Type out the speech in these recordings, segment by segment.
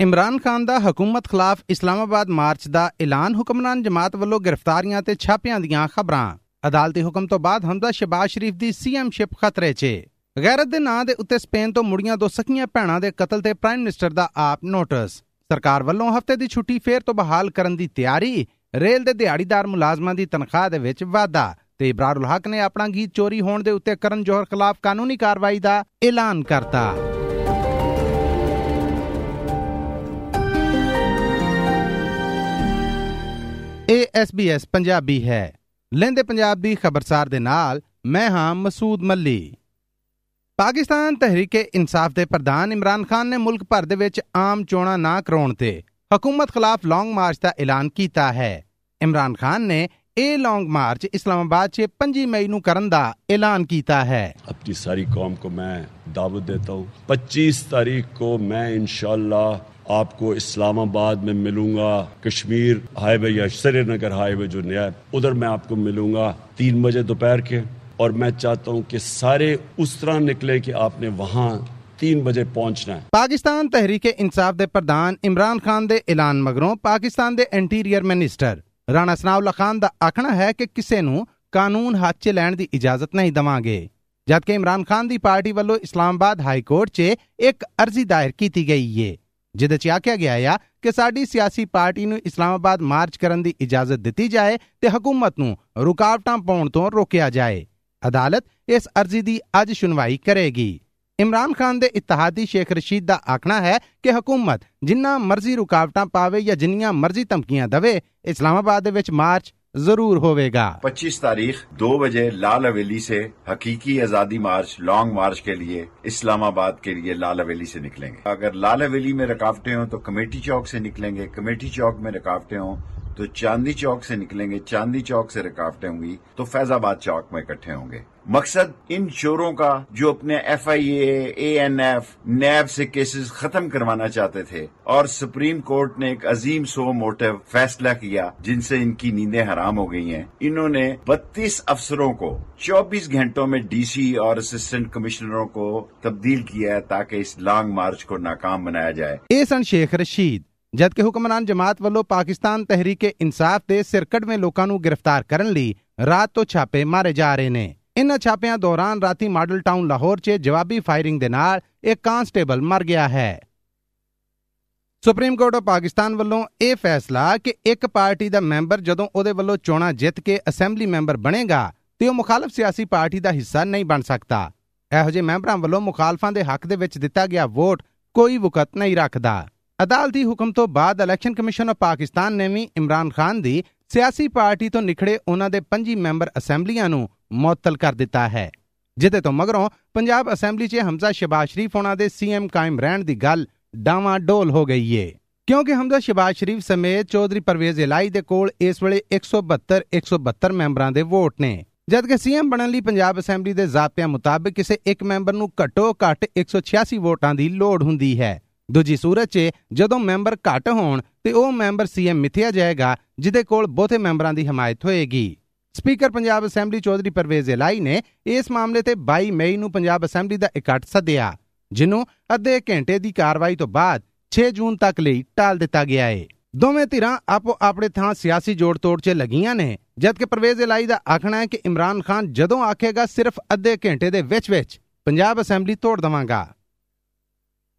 ਇਮਰਾਨ ਖਾਨ ਦਾ ਹਕੂਮਤ ਖਿਲਾਫ ਇਸਲਾਮਾਬਾਦ ਮਾਰਚ ਦਾ ਐਲਾਨ ਹੁਕਮਰਾਨ ਜਮਾਤ ਵੱਲੋਂ ਗ੍ਰਿਫਤਾਰੀਆਂ ਤੇ ਛਾਪਿਆਂ ਦੀਆਂ ਖਬਰਾਂ। ਅਦਾਲਤੀ ਹੁਕਮ ਤੋਂ ਬਾਅਦ ਹਮਜ਼ਾ ਸ਼ਬਾਜ਼ ਸ਼ਰੀਫ ਦੀ ਸੀਐਮਸ਼ਿਪ ਖਤਰੇ 'ਚ। ਗੈਰਤ ਦੇ ਨਾਂ ਦੇ ਉੱਤੇ ਸਪੇਨ ਤੋਂ ਮੁੜੀਆਂ ਦੋ ਸਕੀਆਂ ਭੈਣਾਂ ਦੇ ਕਤਲ ਤੇ ਪ੍ਰਾਈਮ ਮਿਨਿਸਟਰ ਦਾ ਆਪ ਨੋਟਿਸ। ਸਰਕਾਰ ਵੱਲੋਂ ਹਫ਼ਤੇ ਦੀ ਛੁੱਟੀ ਫੇਰ ਤੋਂ ਬਹਾਲ ਕਰਨ ਦੀ ਤਿਆਰੀ। ਰੇਲ ਦੇ ਦਿਹਾੜੀਦਾਰ ਮੁਲਾਜ਼ਮਾਂ ਦੀ ਤਨਖਾਹ ਦੇ ਵਿੱਚ ਵਾਧਾ ਤੇ ਇਬਰਾਰੁਲ ਹਕ ਨੇ ਆਪਣਾ ਗੀਤ ਚੋਰੀ ਹੋਣ ਦੇ ਉੱਤੇ ਕਰਨ ਜੋਹਰ ਖਿਲਾਫ ਕਾਨੂੰਨੀ ਕਾਰਵਾਈ ਦਾ ਐਲਾਨ ਕਰਤਾ। ਇਹ SBS ਪੰਜਾਬੀ ਹੈ। ਲੈਂਦੇ ਪੰਜਾਬ ਦੀ ਖਬਰਸਾਰ ਦੇ ਨਾਲ ਮੈਂ ਹਾਂ ਮਸੂਦ ਮੱਲੀ। ਪਾਕਿਸਤਾਨ ਤਹਿਰੀਕ-ਏ-ਇਨਸਾਫ ਦੇ ਪ੍ਰਧਾਨ ਇਮਰਾਨ ਖਾਨ ਨੇ ਮੁਲਕ ਭਰ ਦੇ ਵਿੱਚ ਆਮ ਚੋਣਾਂ ਨਾ ਕਰਾਉਣ ਤੇ ਹਕੂਮਤ ਖਿਲਾਫ ਲੌਂਗ ਮਾਰਚ ਦਾ ਐਲਾਨ ਕੀਤਾ ਹੈ। ਇਮਰਾਨ ਖਾਨ ਨੇ ਇਹ ਲੌਂਗ ਮਾਰਚ ਇਸਲਾਮਾਬਾਦ 'ਚ 5 ਮਈ ਨੂੰ ਕਰਨ ਦਾ ਐਲਾਨ ਕੀਤਾ ਹੈ। ਆਪਣੀ ਸਾਰੀ ਕੌਮ ਕੋ ਮੈਂ ਦਾਵਤ ਦੇਤਾ ਹੂੰ। 25 ਤਾਰੀਖ ਕੋ ਮੈਂ ਇਨਸ਼ਾਅੱਲਾ آپ کو اسلام آباد میں ملوں گا، کشمیر ہائی وے یا سری نگر ہائی وے جو نیا ہے، ادھر میں آپ کو ملوں گا تین بجے دوپہر کے۔ اور میں چاہتا ہوں کہ سارے اس طرح نکلے کہ آپ نے وہاں تین بجے پہنچنا ہے۔ پاکستان تحریک انصاف دے پردھان عمران خان دے اعلان مگروں پاکستان دے انٹیریئر منسٹر رانا سناؤلہ خان دا آکھنا ہے کہ کسے نو قانون ਕਾਨੂੰਨ ਹੱਥ 'ਚ ਲੈਣ ਦੀ ਇਜਾਜ਼ਤ ਨਹੀਂ ਦਵਾਂਗੇ عمران خان دی پارٹی والو ਵੱਲੋਂ ਇਸਲਾਮਾਬਾਦ ਹਾਈ ਕੋਰਟ 'ਚ ਇੱਕ ਅਰਜ਼ੀ ਦਾਇਰ ਕੀਤੀ گئی ਏ ਜਿਹਦੇ 'ਚ ਆਖਿਆ ਗਿਆ ਆ ਕਿ ਸਾਡੀ ਸਿਆਸੀ ਪਾਰਟੀ ਨੂੰ ਇਸਲਾਮਾਬਾਦ ਮਾਰਚ ਕਰਨ ਦੀ ਇਜਾਜ਼ਤ ਦਿੱਤੀ ਜਾਏ ਤੇ ਹਕੂਮਤ ਨੂੰ ਰੁਕਾਵਟਾਂ ਪਾਉਣ ਤੋਂ ਰੋਕਿਆ ਜਾਏ। ਅਦਾਲਤ ਇਸ ਅਰਜ਼ੀ ਦੀ ਅੱਜ ਸੁਣਵਾਈ ਕਰੇਗੀ। ਇਮਰਾਨ ਖਾਨ ਦੇ ਇਤਿਹਾਦੀ ਸ਼ੇਖ ਰਸ਼ੀਦ ਦਾ ਆਖਣਾ ਹੈ ਕਿ ਹਕੂਮਤ ਜਿੰਨਾ ਮਰਜ਼ੀ ਰੁਕਾਵਟਾਂ ਪਾਵੇ ਜਾਂ ਜਿੰਨੀਆਂ ਮਰਜ਼ੀ ਧਮਕੀਆਂ ਦੇਵੇ, ਇਸਲਾਮਾਬਾਦ ਦੇ ਵਿੱਚ ਮਾਰਚ ضرور ہوئے گا۔ پچیس تاریخ دو بجے لال اویلی سے حقیقی آزادی مارچ، لانگ مارچ کے لیے اسلام آباد کے لیے لال اویلی سے نکلیں گے۔ اگر لال اویلی میں رکاوٹیں ہوں تو کمیٹی چوک سے نکلیں گے۔ کمیٹی چوک میں رکاوٹیں ہوں تو چاندی چوک سے نکلیں گے، چاندی چوک سے رکاوٹیں ہوں گی تو فیض آباد چوک میں اکٹھے ہوں گے۔ مقصد ان شوروں کا جو اپنے F I A A N F, NAB سے کیسز ختم کروانا چاہتے تھے، اور سپریم کورٹ نے ایک عظیم سو موٹو فیصلہ کیا جن سے ان کی نیندیں حرام ہو گئی ہیں۔ انہوں نے بتیس افسروں کو چوبیس گھنٹوں میں ڈی سی اور اسسٹنٹ کمشنروں کو تبدیل کیا ہے تاکہ اس لانگ مارچ کو ناکام بنایا جائے۔ احسن شیخ رشید ਜਦਕਿ ਹੁਕਮਰਾਨ ਜਮਾਤ ਵੱਲੋਂ ਪਾਕਿਸਤਾਨ ਤਹਿਰੀਕੇ ਇਨਸਾਫ ਦੇ ਸਿਰਕੜਵੇਂ ਲੋਕਾਂ ਨੂੰ ਗ੍ਰਿਫਤਾਰ ਕਰਨ ਲਈ ਰਾਤ ਤੋਂ ਛਾਪੇ ਮਾਰੇ ਜਾ ਰਹੇ ਨੇ। ਇਨ੍ਹਾਂ ਛਾਪਿਆਂ ਦੌਰਾਨ ਰਾਤੀ ਮਾਡਲ ਟਾਊਨ ਲਾਹੌਰ 'ਚ ਜਵਾਬੀ ਫਾਇਰਿੰਗ ਦੇ ਨਾਲ ਇੱਕ ਕਾਂਸਟੇਬਲ ਮਰ ਗਿਆ ਹੈ। ਸੁਪਰੀਮ ਕੋਰਟ ਆਫ ਪਾਕਿਸਤਾਨ ਵੱਲੋਂ ਇਹ ਫੈਸਲਾ ਕਿ ਇੱਕ ਪਾਰਟੀ ਦਾ ਮੈਂਬਰ ਜਦੋਂ ਉਹਦੇ ਵੱਲੋਂ ਚੋਣਾਂ ਜਿੱਤ ਕੇ ਅਸੈਂਬਲੀ ਮੈਂਬਰ ਬਣੇਗਾ, ਤੇ ਉਹ ਮੁਖਾਲਫ ਸਿਆਸੀ ਪਾਰਟੀ ਦਾ ਹਿੱਸਾ ਨਹੀਂ ਬਣ ਸਕਦਾ। ਇਹੋ ਜਿਹੇ ਮੈਂਬਰਾਂ ਵੱਲੋਂ ਮੁਖਾਲਫਾਂ ਦੇ ਹੱਕ ਦੇ ਵਿੱਚ ਦਿੱਤਾ ਗਿਆ ਵੋਟ ਕੋਈ ਵਕਤ ਨਹੀਂ ਰੱਖਦਾ। ਅਦਾਲਤੀ ਹੁਕਮ ਤੋਂ ਬਾਅਦ ਇਲੈਕਸ਼ਨ ਕਮਿਸ਼ਨ ਆਫ ਪਾਕਿਸਤਾਨ ਨੇ ਵੀ ਇਮਰਾਨ ਖਾਨ ਦੀ ਸਿਆਸੀ ਪਾਰਟੀ ਤੋਂ ਨਿਖੜੇ ਉਹਨਾਂ ਦੇ 25 ਮੈਂਬਰ ਅਸੈਂਬਲੀਆਂ ਨੂੰ ਮੁਅੱਤਲ ਕਰ ਦਿੱਤਾ ਹੈ ਜਿਹਦੇ ਤੋਂ ਮਗਰੋਂ ਪੰਜਾਬ ਅਸੈਂਬਲੀ 'ਚ ਹਮਜ਼ਾ ਸ਼ਬਾਜ਼ ਸ਼ਰੀਫ ਉਹਨਾਂ ਦੇ ਸੀਐਮ ਕਾਇਮ ਰਹਿਣ ਦੀ ਗੱਲ ਡਾਵਾਂ ਡੋਲ ਹੋ ਗਈ ਏ। ਕਿਉਂਕਿ ਹਮਜ਼ਾ ਸ਼ਬਾਜ਼ ਸ਼ਰੀਫ ਸਮੇਤ ਚੌਧਰੀ ਪਰਵੇਜ਼ ਇਲਾਈ ਦੇ ਕੋਲ ਇਸ ਵੇਲੇ 172 172 ਮੈਂਬਰਾਂ ਦੇ ਵੋਟ ਨੇ, ਜਦਕਿ ਸੀਐਮ ਬਣਨ ਲਈ ਪੰਜਾਬ ਅਸੈਂਬਲੀ ਦੇ ਜ਼ਾਬਤਿਆਂ ਮੁਤਾਬਕ ਕਿਸੇ ਇੱਕ ਮੈਂਬਰ ਨੂੰ ਘੱਟੋ ਘੱਟ 186 ਵੋਟਾਂ ਦੀ ਲੋੜ ਹੁੰਦੀ ਹੈ। ਦੂਜੀ ਸੂਰਤ 'ਚ ਜਦੋਂ ਮੈਂਬਰ ਘੱਟ ਹੋਣ ਤੇ ਉਹ ਮੈਂਬਰ ਸੀਐਮ ਮਿਥਿਆ ਜਾਏਗਾ, ਜਿਹਦੇ ਕੋਲ ਬਹੁਤੇ ਮੈਂਬਰਾਂ ਦੀ ਹਮਾਇਤ ਹੋਏਗੀ। ਸਪੀਕਰ ਪੰਜਾਬ ਅਸੈਂਬਲੀ ਚੌਧਰੀ ਪਰਵੇਜ਼ ਇਲਾਈ ਨੇ ਇਸ ਮਾਮਲੇ ਤੇ 22 ਮਈ ਨੂੰ ਪੰਜਾਬ ਅਸੈਂਬਲੀ ਦਾ ਇਕੱਠ ਸੱਦਿਆ, ਜਿਹਨੂੰ ਅੱਧੇ ਘੰਟੇ ਦੀ ਕਾਰਵਾਈ ਤੋਂ ਬਾਅਦ 6 ਜੂਨ ਤੱਕ ਲਈ ਟਾਲ ਦਿੱਤਾ ਗਿਆ ਹੈ ਦੋਵੇਂ ਧਿਰਾਂ ਆਪੋ ਆਪਣੇ ਥਾਂ ਸਿਆਸੀ ਜੋੜ ਤੋੜ 'ਚ ਲੱਗੀਆਂ ਨੇ, ਜਦਕਿ ਪਰਵੇਜ਼ ਇਲਾਈ ਦਾ ਆਖਣਾ ਹੈ ਕਿ ਇਮਰਾਨ ਖਾਨ ਜਦੋਂ ਆਖੇਗਾ ਸਿਰਫ ਅੱਧੇ ਘੰਟੇ ਦੇ ਵਿੱਚ ਵਿੱਚ ਪੰਜਾਬ ਅਸੈਂਬਲੀ ਤੋੜ ਦਵਾਂਗਾ।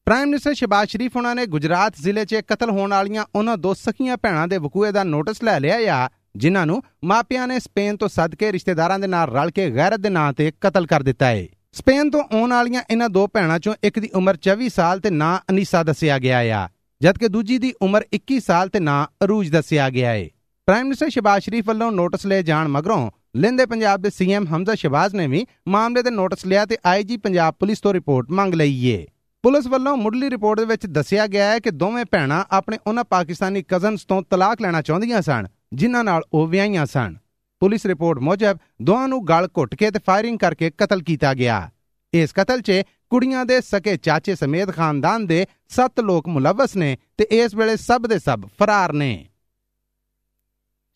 ਪ੍ਰਾਈਮ ਮਿਨਿਸਟਰ ਸ਼ਿਬਾਜ਼ ਸ਼ਰੀਫ ਉਹਨਾਂ ਨੇ ਗੁਜਰਾਤ ਜ਼ਿਲ੍ਹੇ 'ਚ ਕਤਲ ਹੋਣ ਵਾਲੀਆਂ ਉਹਨਾਂ ਦੋ ਸਖੀਆਂ ਭੈਣਾਂ ਦੇ ਵਕੂਏ ਦਾ ਨੋਟਿਸ ਲੈ ਲਿਆ ਆ, ਜਿਨ੍ਹਾਂ ਨੂੰ ਮਾਪਿਆਂ ਨੇ ਸਪੇਨ ਤੋਂ ਸੱਦ ਕੇ ਰਿਸ਼ਤੇਦਾਰਾਂ ਦੇ ਨਾਲ ਰਲ ਕੇ ਗੈਰਤ ਦੇ ਨਾਂ ਤੇ ਕਤਲ ਕਰ ਦਿੱਤਾ ਹੈ ਸਪੇਨ ਤੋਂ ਆਉਣ ਵਾਲੀਆਂ ਇਹਨਾਂ ਦੋ ਭੈਣਾਂ 'ਚੋਂ ਇੱਕ ਦੀ ਉਮਰ 24 ਸਾਲ ਤੇ ਨਾਂ ਅਨੀਸਾ ਦੱਸਿਆ ਗਿਆ ਆ, ਜਦਕਿ ਦੂਜੀ ਦੀ ਉਮਰ 21 ਸਾਲ ਤੇ ਨਾਂ ਅਰੂਜ ਦੱਸਿਆ ਗਿਆ ਹੈ ਪ੍ਰਾਈਮ ਮਿਨਿਸਟਰ ਸ਼ਿਬਾਜ਼ ਸ਼ਰੀਫ ਵੱਲੋਂ ਨੋਟਿਸ ਲਏ ਜਾਣ ਮਗਰੋਂ ਲਿੰਦੇ ਪੰਜਾਬ ਦੇ ਸੀਐਮ ਹਮਜ਼ਾ ਸ਼ਿਬਾਜ਼ ਨੇ ਵੀ ਮਾਮਲੇ ਦੇ ਨੋਟਿਸ ਲਿਆ ਤੇ ਆਈਜੀ ਪੰਜਾਬ ਪੁਲਿਸ ਤੋਂ ਰਿਪੋਰਟ ਮੰਗ ਲਈ ਏ। ਪੁਲਿਸ ਵੱਲੋਂ ਮੁੱਢਲੀ ਰਿਪੋਰਟ ਦੇ ਵਿੱਚ ਦੱਸਿਆ ਗਿਆ ਹੈ ਕਿ ਦੋਵੇਂ ਭੈਣਾਂ ਆਪਣੇ ਉਹਨਾਂ ਪਾਕਿਸਤਾਨੀ ਕਜ਼ਨਸ ਤੋਂ ਤਲਾਕ ਲੈਣਾ ਚਾਹੁੰਦੀਆਂ ਸਨ, ਜਿਨ੍ਹਾਂ ਨਾਲ ਉਹ ਵਿਆਹੀਆਂ ਸਨ। ਪੁਲਿਸ ਰਿਪੋਰਟ ਮੁਜਬ, ਦੋਵਾਂ ਨੂੰ ਗਲ ਘੁੱਟ ਕੇ ਤੇ ਫਾਇਰਿੰਗ ਕਰਕੇ ਕਤਲ ਕੀਤਾ ਗਿਆ। ਇਸ ਕਤਲ 'ਚ ਕੁੜੀਆਂ ਦੇ ਸਕੇ ਚਾਚੇ ਸਮੇਤ ਖਾਨਦਾਨ ਦੇ 7 ਲੋਕ ਮੁਲਵਸ ਨੇ ਤੇ ਇਸ ਵੇਲੇ ਸਭ ਦੇ ਸਭ ਫਰਾਰ ਨੇ।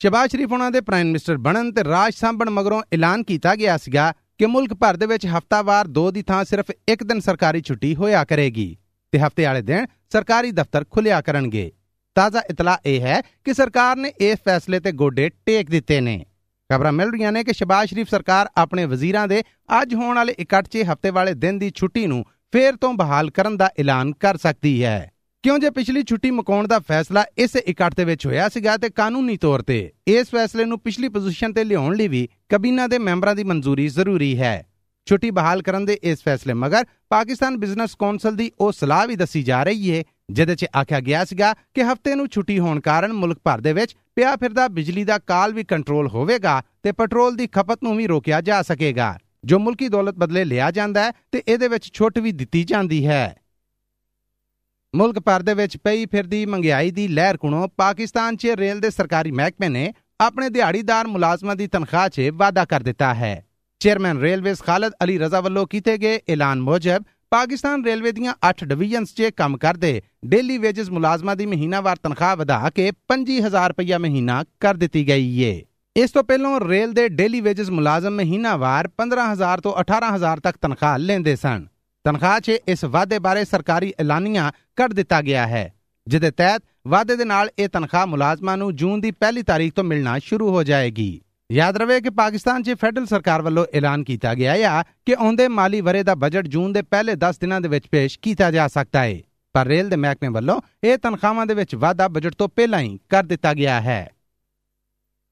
ਸ਼ਬਾਜ਼ ਸ਼ਰੀਫ ਉਹਨਾਂ ਦੇ ਪ੍ਰਾਈਮ ਮਿਨਿਸਟਰ ਬਣਨ ਤੇ ਰਾਜ ਸੰਭਣ ਮਗਰੋਂ ਐਲਾਨ ਕੀਤਾ ਗਿਆ ਸੀਗਾ ਕਿ ਮੁਲਕ ਭਰ ਦੇ ਵਿੱਚ ਹਫਤਾਵਾਰ 2 ਦੀ ਥਾਂ ਸਿਰਫ ਇੱਕ ਦਿਨ ਸਰਕਾਰੀ ਛੁੱਟੀ ਹੋਇਆ ਕਰੇਗੀ ਤੇ ਹਫ਼ਤੇ ਵਾਲੇ ਦਿਨ ਸਰਕਾਰੀ ਦਫ਼ਤਰ ਖੁੱਲਿਆ ਕਰਨਗੇ। ਤਾਜ਼ਾ ਇਤਲਾ ਇਹ ਹੈ ਕਿ ਸਰਕਾਰ ਨੇ ਇਸ ਫੈਸਲੇ ਤੇ ਗੋਡੇ ਟੇਕ ਦਿੱਤੇ ਨੇ। ਖਬਰਾਂ ਮਿਲ ਰਹੀਆਂ ਨੇ ਕਿ ਸ਼ਬਾਜ਼ ਸ਼ਰੀਫ ਸਰਕਾਰ ਆਪਣੇ ਵਜ਼ੀਰਾਂ ਦੇ ਅੱਜ ਹੋਣ ਵਾਲੇ ਇਕੱਠ 'ਚ ਹਫ਼ਤੇ ਵਾਲੇ ਦਿਨ ਦੀ ਛੁੱਟੀ ਨੂੰ ਫੇਰ ਤੋਂ ਬਹਾਲ ਕਰਨ ਦਾ ਐਲਾਨ ਕਰ ਸਕਦੀ ਹੈ। ਕਿਉਂ ਜੇ ਪਿਛਲੀ ਛੁੱਟੀ ਮੁਕਾਉਣ ਦਾ ਫੈਸਲਾ ਇਸ ਇਕੱਠ ਦੇ ਵਿੱਚ ਹੋਇਆ ਸੀਗਾ ਤੇ ਕਾਨੂੰਨੀ ਤੌਰ ਤੇ ਇਸ ਫੈਸਲੇ ਨੂੰ ਪਿਛਲੀ ਪੋਜੀਸ਼ਨ ਤੇ ਲਿਆਉਣ ਲਈ ਵੀ ਕਬੀਨਾ ਦੇ ਮੈਂਬਰਾਂ ਦੀ ਮਨਜ਼ੂਰੀ ਜ਼ਰੂਰੀ ਹੈ। ਛੁੱਟੀ ਬਹਾਲ ਕਰਨ ਦੇ ਇਸ ਫੈਸਲੇ ਮਗਰ ਪਾਕਿਸਤਾਨ ਬਿਜ਼ਨਸ ਕੌਂਸਲ ਦੀ ਉਹ ਸਲਾਹ ਵੀ ਦੱਸੀ ਜਾ ਰਹੀ ਹੈ ਜਿਹਦੇ 'ਚ ਆਖਿਆ ਗਿਆ ਸੀਗਾ ਕਿ ਹਫ਼ਤੇ ਨੂੰ ਛੁੱਟੀ ਹੋਣ ਕਾਰਨ ਮੁਲਕ ਭਰ ਦੇ ਵਿੱਚ ਪਿਆ ਫਿਰਦਾ ਬਿਜਲੀ ਦਾ ਕਾਲ ਵੀ ਕੰਟਰੋਲ ਹੋਵੇਗਾ ਤੇ ਪੈਟਰੋਲ ਦੀ ਖਪਤ ਨੂੰ ਵੀ ਰੋਕਿਆ ਜਾ ਸਕੇਗਾ। ਜੋ ਮੁਲਕੀ ਦੌਲਤ ਬਦਲੇ ਲਿਆ ਜਾਂਦਾ ਹੈ ਤੇ ਇਹਦੇ ਵਿੱਚ ਛੁੱਟ ਵੀ ਦਿੱਤੀ ਜਾਂਦੀ ਹੈ। ਮੁਲਕ ਭਰ ਦੇ ਵਿੱਚ ਪਈ ਫਿਰਦੀ ਮੰਗਿਆਈ ਦੀ ਲਹਿਰ ਕੋਲੋਂ ਪਾਕਿਸਤਾਨ 'ਚ ਰੇਲ ਦੇ ਸਰਕਾਰੀ ਮਹਿਕਮੇ ਨੇ ਆਪਣੇ ਦਿਹਾੜੀਦਾਰ ਮੁਲਾਜ਼ਮਾਂ ਦੀ ਤਨਖਾਹ 'ਚ ਵਾਅਦਾ ਕਰ ਦਿੱਤਾ ਹੈ। ਚੇਅਰਮੈਨ ਰੇਲਵੇਜ਼ ਖਾਲਦ ਅਲੀ ਰਜ਼ਾ ਵੱਲੋਂ ਕੀਤੇ ਗਏ ਐਲਾਨ ਮੁਜਬ ਪਾਕਿਸਤਾਨ ਰੇਲਵੇ ਦੀਆਂ 8 ਡਿਵੀਜ਼ਨਸ 'ਚ ਕੰਮ ਕਰਦੇ ਡੇਲੀ ਵੇਜਸ ਮੁਲਾਜ਼ਮਾਂ ਦੀ ਮਹੀਨਾਵਾਰ ਤਨਖਾਹ ਵਧਾ ਕੇ 25000 ਰੁਪਇਆ ਮਹੀਨਾ ਕਰ ਦਿੱਤੀ ਗਈ ਏ। ਇਸ ਤੋਂ ਪਹਿਲਾਂ ਰੇਲ ਦੇ ਡੇਲੀ ਵੇਜਸ ਮੁਲਾਜ਼ਮ ਮਹੀਨਾਵਾਰ 15000 ਤੋਂ 18000 ਤੱਕ ਤਨਖਾਹ ਲੈਂਦੇ ਸਨ। ਤਨਖਾਹ 'ਚ ਇਸ ਵਾਅਦੇ ਬਾਰੇ ਸਰਕਾਰੀ ਐਲਾਨੀਆਂ ਕਰ ਦਿੱਤਾ ਗਿਆ ਹੈ, ਜਿਹਦੇ ਤਹਿਤ ਵਾਅਦੇ ਦੇ ਨਾਲ ਇਹ ਤਨਖਾਹ ਮੁਲਾਜ਼ਮਾਂ ਨੂੰ ਜੂਨ ਦੀ ਪਹਿਲੀ ਤਾਰੀਖ ਤੋਂ ਮਿਲਣਾ ਸ਼ੁਰੂ ਹੋ ਜਾਏਗੀ। ਯਾਦ ਰਵੇ ਕਿ ਪਾਕਿਸਤਾਨ 'ਚ ਫੈਡਰਲ ਸਰਕਾਰ ਵੱਲੋਂ ਐਲਾਨ ਕੀਤਾ ਗਿਆ ਹੈ ਕਿ ਆਉਂਦੇ ਮਾਲੀ ਵਰੇ ਦਾ ਬਜਟ ਜੂਨ ਦੇ ਪਹਿਲੇ 10 ਦਿਨਾਂ ਦੇ ਵਿੱਚ ਪੇਸ਼ ਕੀਤਾ ਜਾ ਸਕਦਾ ਹੈ ਪਰ ਰੇਲ ਦੇ ਮਹਿਕਮੇ ਵੱਲੋਂ ਇਹ ਤਨਖਾਹਾਂ ਦੇ ਵਿੱਚ ਵਾਧਾ ਬਜਟ ਤੋਂ ਪਹਿਲਾਂ ਹੀ ਕਰ ਦਿੱਤਾ ਗਿਆ ਹੈ।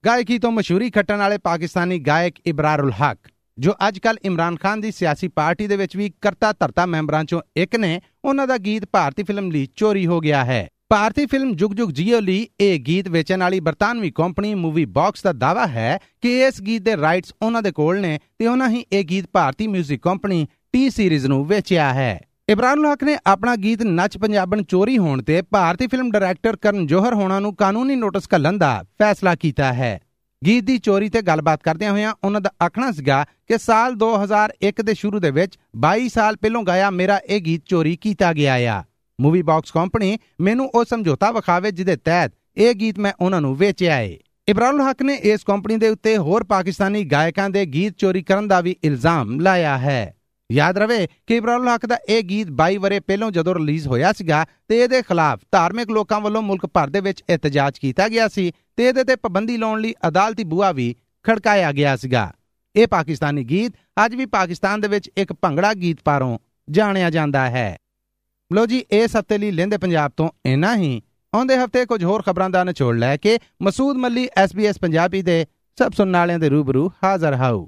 ਗਾਇਕੀ ਤੋਂ ਮਸ਼ਹੂਰੀ ਖੱਟਣ ਵਾਲੇ ਪਾਕਿਸਤਾਨੀ ਗਾਇਕ ਇਬਰਾਰੁਲ ਹਕ ਜੋ ਅੱਜਕੱਲ ਇਮਰਾਨ ਖਾਨ ਦੀ ਸਿਆਸੀ ਪਾਰਟੀ ਦੇ ਵਿੱਚ ਵੀ ਕਰਤਾ ਧਰਤਾ ਮੈਂਬਰਾਂ ਚੋਂ ਇੱਕ ਨੇ, ਉਹਨਾਂ ਦਾ ਗੀਤ ਭਾਰਤੀ ਫਿਲਮ ਲਈ ਚੋਰੀ ਹੋ ਗਿਆ ਹੈ। ਭਾਰਤੀ ਫਿਲਮ ਜੁਗ ਜੁਗ ਜੀਓ ਲਈ ਇਹ ਗੀਤ ਵੇਚਣ ਵਾਲੀ ਬਰਤਾਨਵੀ ਕੰਪਨੀ ਮੂਵੀ ਬਾਕਸ ਦਾ ਦਾਵਾ ਹੈ ਕਿ ਇਸ ਗੀਤ ਦੇ ਰਾਈਟਸ ਉਹਨਾਂ ਦੇ ਕੋਲ ਨੇ ਤੇ ਉਹਨਾਂ ਹੀ ਇਹ ਗੀਤ ਭਾਰਤੀ 뮤직 ਕੰਪਨੀ ਟੀ ਸੀਰੀਜ਼ ਨੂੰ ਵੇਚਿਆ ਹੈ। ਇਬਰਾਨ ਹਕ ਨੇ ਆਪਣਾ ਗੀਤ ਨੱਚ ਪੰਜਾਬਣ ਚੋਰੀ ਹੋਣ ਤੇ ਭਾਰਤੀ ਫਿਲਮ ਡਾਇਰੈਕਟਰ ਕਰਨ ਜੋਹਰ ਹੋਣਾ ਨੂੰ ਕਾਨੂੰਨੀ ਨੋਟਿਸ ਘੱਲਣ ਦਾ ਫੈਸਲਾ ਕੀਤਾ ਹੈ। ਗੀਤ ਦੀ ਚੋਰੀ ਤੇ ਗੱਲਬਾਤ ਕਰਦਿਆਂ ਹੋਇਆਂ ਉਹਨਾਂ ਦਾ ਆਖਣਾ ਸੀਗਾ ਕਿ ਸਾਲ 2001 ਦੇ ਸ਼ੁਰੂ ਦੇ ਵਿੱਚ 22 ਸਾਲ ਪਹਿਲਾਂ ਗਾਇਆ ਮੇਰਾ ਇਹ ਗੀਤ ਚੋਰੀ ਕੀਤਾ ਗਿਆ ਆ। ਮੂਵੀ ਬਾਕਸ ਕੰਪਨੀ ਮੈਨੂੰ ਉਹ ਸਮਝੌਤਾ ਵਿਖਾਵੇ ਜਿਹਦੇ ਤਹਿਤ ਇਹ ਗੀਤ ਮੈਂ ਉਹਨਾਂ ਨੂੰ ਵੇਚਿਆ ਏ। ਇਬਰਾਹਿਮ ਹਕ ਨੇ ਇਸ ਕੰਪਨੀ ਦੇ ਉੱਤੇ ਹੋਰ ਪਾਕਿਸਤਾਨੀ ਗਾਇਕਾਂ ਦੇ ਗੀਤ ਚੋਰੀ ਕਰਨ ਦਾ ਵੀ ਇਲਜ਼ਾਮ ਲਾਇਆ ਹੈ। ਯਾਦ ਰਵੇ ਕਿ ਇਬਰਾਹਿਮ ਹਕ ਦਾ ਇਹ ਗੀਤ 22 ਵਰੇ ਪਹਿਲਾਂ ਜਦੋਂ ਰਿਲੀਜ਼ ਹੋਇਆ ਸੀਗਾ ਤੇ ਇਹਦੇ ਖਿਲਾਫ ਧਾਰਮਿਕ ਲੋਕਾਂ ਵੱਲੋਂ ਮੁਲਕ ਭਰ ਦੇ ਵਿੱਚ ਇਤਜਾਜ ਕੀਤਾ ਗਿਆ ਸੀ ਤੇ ਇਹਦੇ ਤੇ ਪਾਬੰਦੀ ਲਾਉਣ ਲਈ ਅਦਾਲਤੀ ਬੂਆ ਵੀ ਖੜਕਾਇਆ ਗਿਆ ਸੀਗਾ। ਇਹ ਪਾਕਿਸਤਾਨੀ ਗੀਤ ਅੱਜ ਵੀ ਪਾਕਿਸਤਾਨ ਦੇ ਵਿੱਚ ਇੱਕ ਭੰਗੜਾ ਗੀਤ ਪਾਰੋਂ ਜਾਣਿਆ ਜਾਂਦਾ ਹੈ। ਲੋ ਜੀ, ਇਸ ਹਫ਼ਤੇ ਲਈ ਲੈਂਦੇ ਪੰਜਾਬ ਤੋਂ ਇੰਨਾ ਹੀ। ਆਉਂਦੇ ਹਫ਼ਤੇ ਕੁਝ ਹੋਰ ਖਬਰਾਂ ਦਾ ਨਿਚੋੜ ਲੈ ਕੇ ਮਸੂਦ ਮੱਲੀ SBS ਪੰਜਾਬੀ ਦੇ ਸਭ ਸੁਣਨ ਵਾਲਿਆਂ ਦੇ ਰੂਬਰੂ ਹਾਜ਼ਰ ਹਾਊ